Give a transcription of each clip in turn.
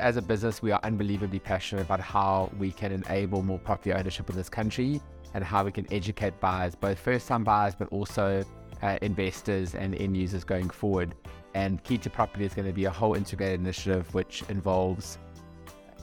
as a business, we are unbelievably passionate about how we can enable more property ownership in this country and how we can educate buyers, both first-time buyers, but also uh, investors and end users going forward. And Key to Property is going to be a whole integrated initiative which involves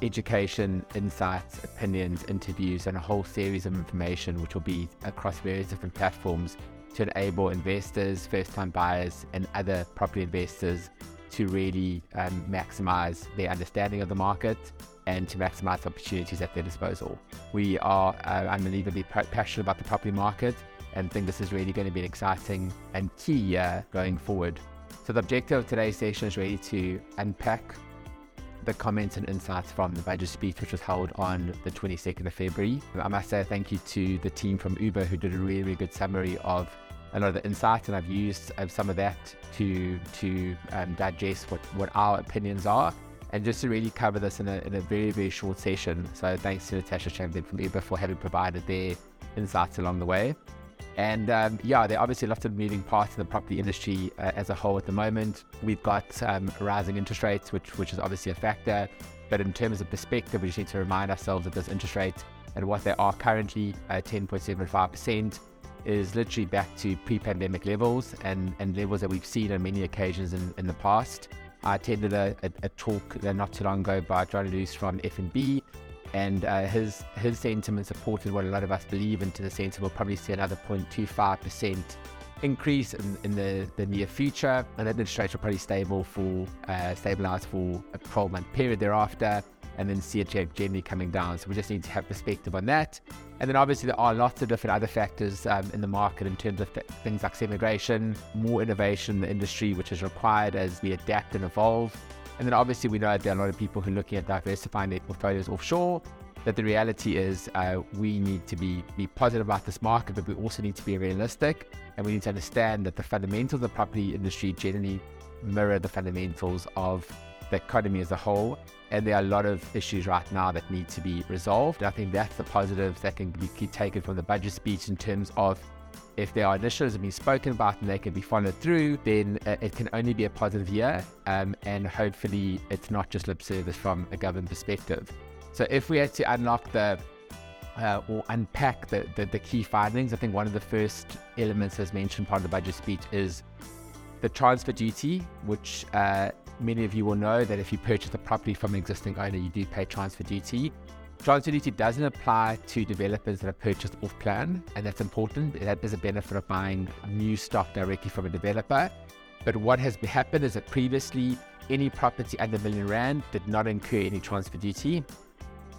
education, insights, opinions, interviews, and a whole series of information which will be across various different platforms to enable investors, first time buyers, and other property investors to really um, maximize their understanding of the market and to maximize the opportunities at their disposal. We are uh, unbelievably passionate about the property market and think this is really going to be an exciting and key year going forward. So, the objective of today's session is really to unpack the comments and insights from the budget speech, which was held on the 22nd of February. I must say thank you to the team from ooba who did a really, really good summary of a lot of the insights, and I've used uh, some of that to to um, digest what, what our opinions are, and just to really cover this in a, in a very very short session. So thanks to Natasha Chamberlain from ooba for having provided their insights along the way. And um, yeah, there are obviously lots of moving parts in the property industry uh, as a whole at the moment. We've got um, rising interest rates, which which is obviously a factor. But in terms of perspective, we just need to remind ourselves that those interest rates and what they are currently, uh, 10.75%, is literally back to pre-pandemic levels and, and levels that we've seen on many occasions in, in the past. I attended a, a, a talk not too long ago by John Loos from FNB, and uh, his his sentiment supported what a lot of us believe into the sense that we'll probably see another 0.25% increase in, in the, the near future, and that interest rates will probably stable for uh, stabilize for a 12 month period thereafter and then it generally coming down. So we just need to have perspective on that. And then obviously there are lots of different other factors um, in the market in terms of th- things like immigration, more innovation in the industry, which is required as we adapt and evolve. And then obviously we know that there are a lot of people who are looking at diversifying their portfolios offshore. That the reality is uh, we need to be be positive about this market, but we also need to be realistic, and we need to understand that the fundamentals of the property industry generally mirror the fundamentals of the economy as a whole. And there are a lot of issues right now that need to be resolved. I think that's the positives that can be taken from the budget speech in terms of if there are initiatives that have been spoken about and they can be followed through, then uh, it can only be a positive year. Um, and hopefully, it's not just lip service from a government perspective. So, if we had to unlock the uh, or unpack the, the, the, key findings, I think one of the first elements, as mentioned part of the budget speech, is the transfer duty, which uh, many of you will know that if you purchase a property from an existing owner, you do pay transfer duty. Transfer duty doesn't apply to developers that are purchased off plan, and that's important. That is a benefit of buying new stock directly from a developer. But what has happened is that previously, any property under a million rand did not incur any transfer duty.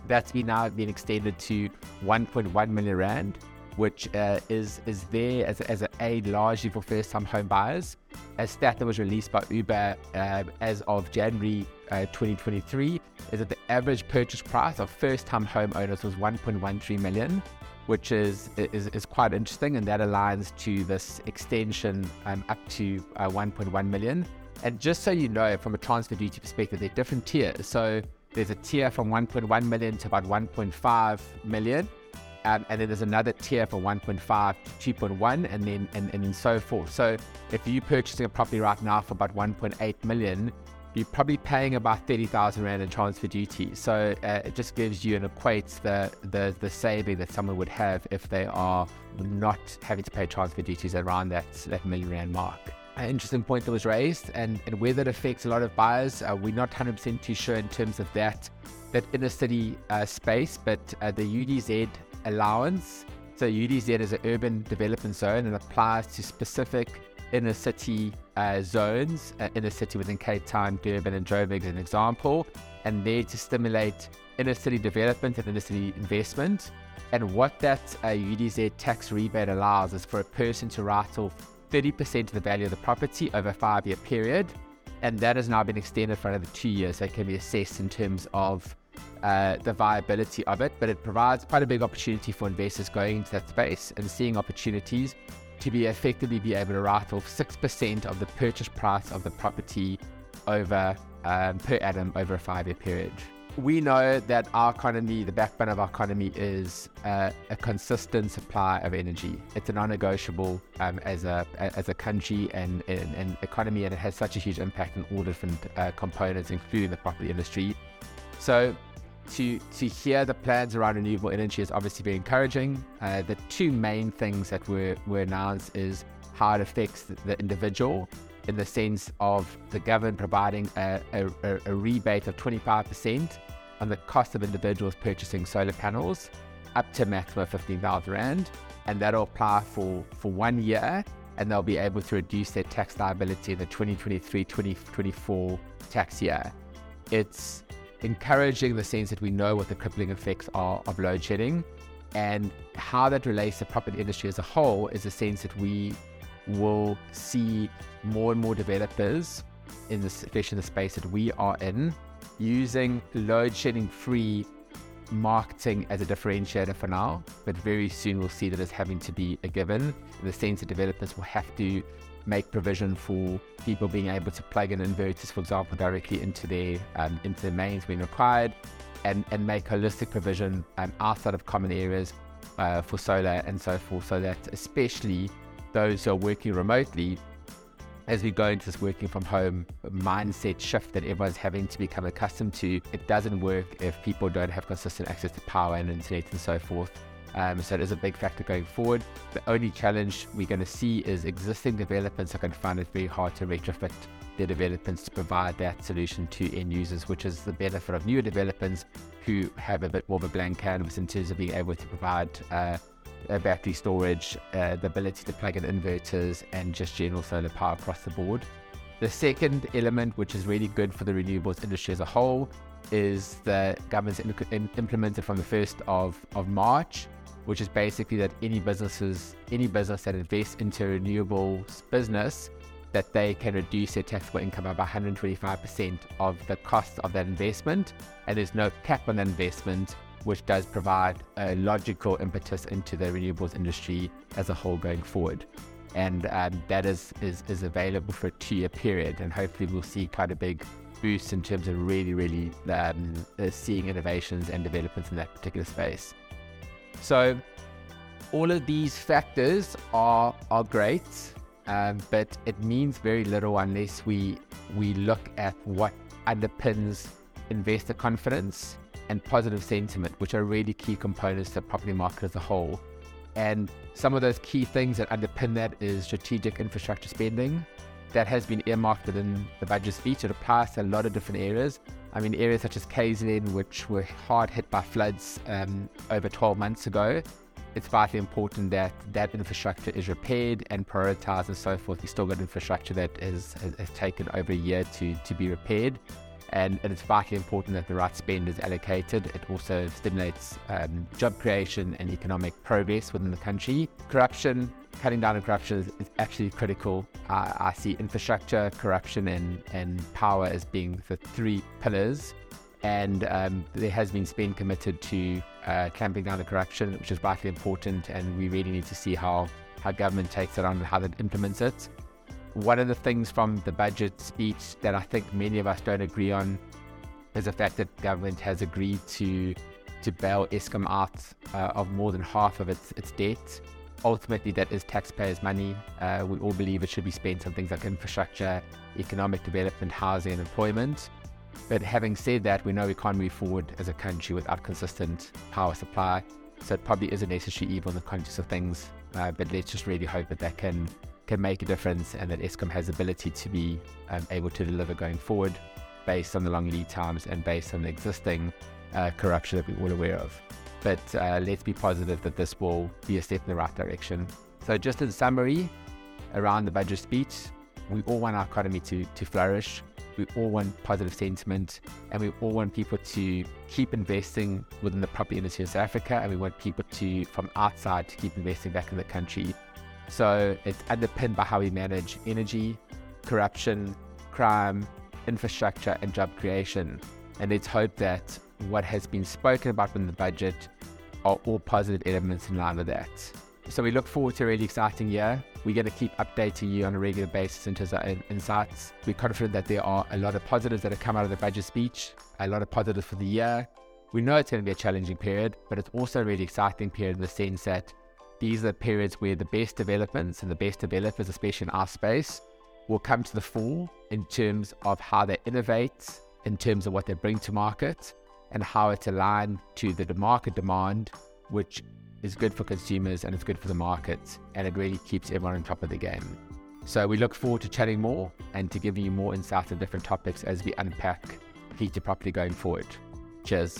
That's been now been extended to 1.1 million rand which uh, is is there as, as an aid largely for first-time home buyers. A stat that was released by ooba uh, as of January uh, 2023 is that the average purchase price of first-time home owners was 1.13 million, which is, is is quite interesting, and that aligns to this extension um, up to uh, 1.1 million. And just so you know, from a transfer duty perspective, there are different tiers. So there's a tier from 1.1 million to about 1.5 million um, and then there's another tier for 1.5 2.1 and then and, and so forth. So if you're purchasing a property right now for about 1.8 million you're probably paying about 30,000 rand in transfer duty. So uh, it just gives you and equates the, the the saving that someone would have if they are not having to pay transfer duties around that that million rand mark. An interesting point that was raised and, and whether it affects a lot of buyers uh, we're not 100% too sure in terms of that that inner city uh, space but uh, the UDZ allowance. So UDZ is an urban development zone and applies to specific inner city uh, zones, uh, inner city within Cape Town, Durban, and Joburg, as an example, and there to stimulate inner city development and inner city investment. And what that uh, UDZ tax rebate allows is for a person to write off 30% of the value of the property over a five year period. And that has now been extended for another two years. So it can be assessed in terms of uh, the viability of it, but it provides quite a big opportunity for investors going into that space and seeing opportunities to be effectively be able to write off 6% of the purchase price of the property over um, per annum over a five year period. We know that our economy, the backbone of our economy, is uh, a consistent supply of energy. It's a non-negotiable um, as a as a country and an economy, and it has such a huge impact on all different uh, components, including the property industry. So to to hear the plans around renewable energy is obviously very encouraging. Uh, the two main things that were, were announced is how it affects the, the individual in the sense of the government providing a, a, a rebate of 25% on the cost of individuals purchasing solar panels up to a maximum of 15,000 Rand. And that'll apply for, for one year and they'll be able to reduce their tax liability in the 2023 2024 tax year. It's encouraging the sense that we know what the crippling effects are of load shedding. And how that relates to property industry as a whole is a sense that we will see more and more developers in this, especially in the space that we are in, using load shedding free marketing as a differentiator for now, but very soon we'll see that as having to be a given. In the sense that developers will have to make provision for people being able to plug in inverters, for example, directly into their um, into their mains when required, and and make holistic provision um, outside of common areas uh, for solar and so forth, so that especially those who are working remotely, as we go into this working from home mindset shift that everyone's having to become accustomed to, it doesn't work if people don't have consistent access to power and internet and so forth. Um, so it is a big factor going forward. The only challenge we're going to see is existing developments are going to find it very hard to retrofit their developments to provide that solution to end users, which is the benefit of newer developments who have a bit more of a blank canvas in terms of being able to provide uh, battery storage, uh, the ability to plug in inverters, and just general solar power across the board. The second element, which is really good for the renewables industry as a whole, is the government's in- implemented from the 1st of, of March which is basically that any businesses, any business that invests into renewables business, that they can reduce their taxable income by 125% of the cost of that investment, and there's no cap on that investment, which does provide a logical impetus into the renewables industry as a whole going forward. And um, that is, is, is available for a two year period, and hopefully we'll see quite a big boost in terms of really, really um, uh, seeing innovations and developments in that particular space. So all of these factors are are great, um, but it means very little unless we we look at what underpins investor confidence and positive sentiment, which are really key components to the property market as a whole. And some of those key things that underpin that is strategic infrastructure spending that has been earmarked within the budget speech. It applies to a lot of different areas. I mean, areas such as KZN, which were hard hit by floods um, over 12 months ago, it's vitally important that that infrastructure is repaired and prioritized and so forth. You still got infrastructure that is, has, has taken over a year to, to be repaired. And, it's vitally important that the right spend is allocated. It also stimulates um, job creation and economic progress within the country. Corruption cutting down on corruption is, is actually critical. Uh, I see infrastructure, corruption, and, and power as being the three pillars. And um, there has been spend committed to uh, clamping down on corruption, which is vitally important. And we really need to see how, how government takes it on and how it implements it. One of the things from the budget speech that I think many of us don't agree on is the fact that government has agreed to to bail Eskom out uh, of more than half of its, its debt ultimately that is taxpayers' money. Uh, we all believe it should be spent on things like infrastructure, economic development, housing, and employment. But having said that, we know we can't move forward as a country without consistent power supply. So it probably is a necessary evil in the context of things. Uh, but let's just really hope that that can can make a difference and that Eskom has the ability to be um, able to deliver going forward based on the long lead times and based on the existing uh, corruption that we're all aware of but uh, let's be positive that this will be a step in the right direction. So, just in summary, around the budget speech, we all want our economy to, to flourish. We all want positive sentiment, and we all want people to keep investing within the property industry in South Africa, and we want people to, from outside, to keep investing back in the country. So, it's underpinned by how we manage energy, corruption, crime, infrastructure, and job creation. And let's hope that what has been spoken about in the budget are all positive elements in line with that. So we look forward to a really exciting year. We're going to keep updating you on a regular basis in terms of insights. We're confident that there are a lot of positives that have come out of the budget speech, a lot of positives for the year. We know it's going to be a challenging period, but it's also a really exciting period in the sense that these are periods where the best developments and the best developers, especially in our space, will come to the fore in terms of how they innovate, in terms of what they bring to market, and how it's aligned to the market demand, which is good for consumers and it's good for the markets, and it really keeps everyone on top of the game. So we look forward to chatting more and to giving you more insights on different topics as we unpack Key to Property going forward. Cheers.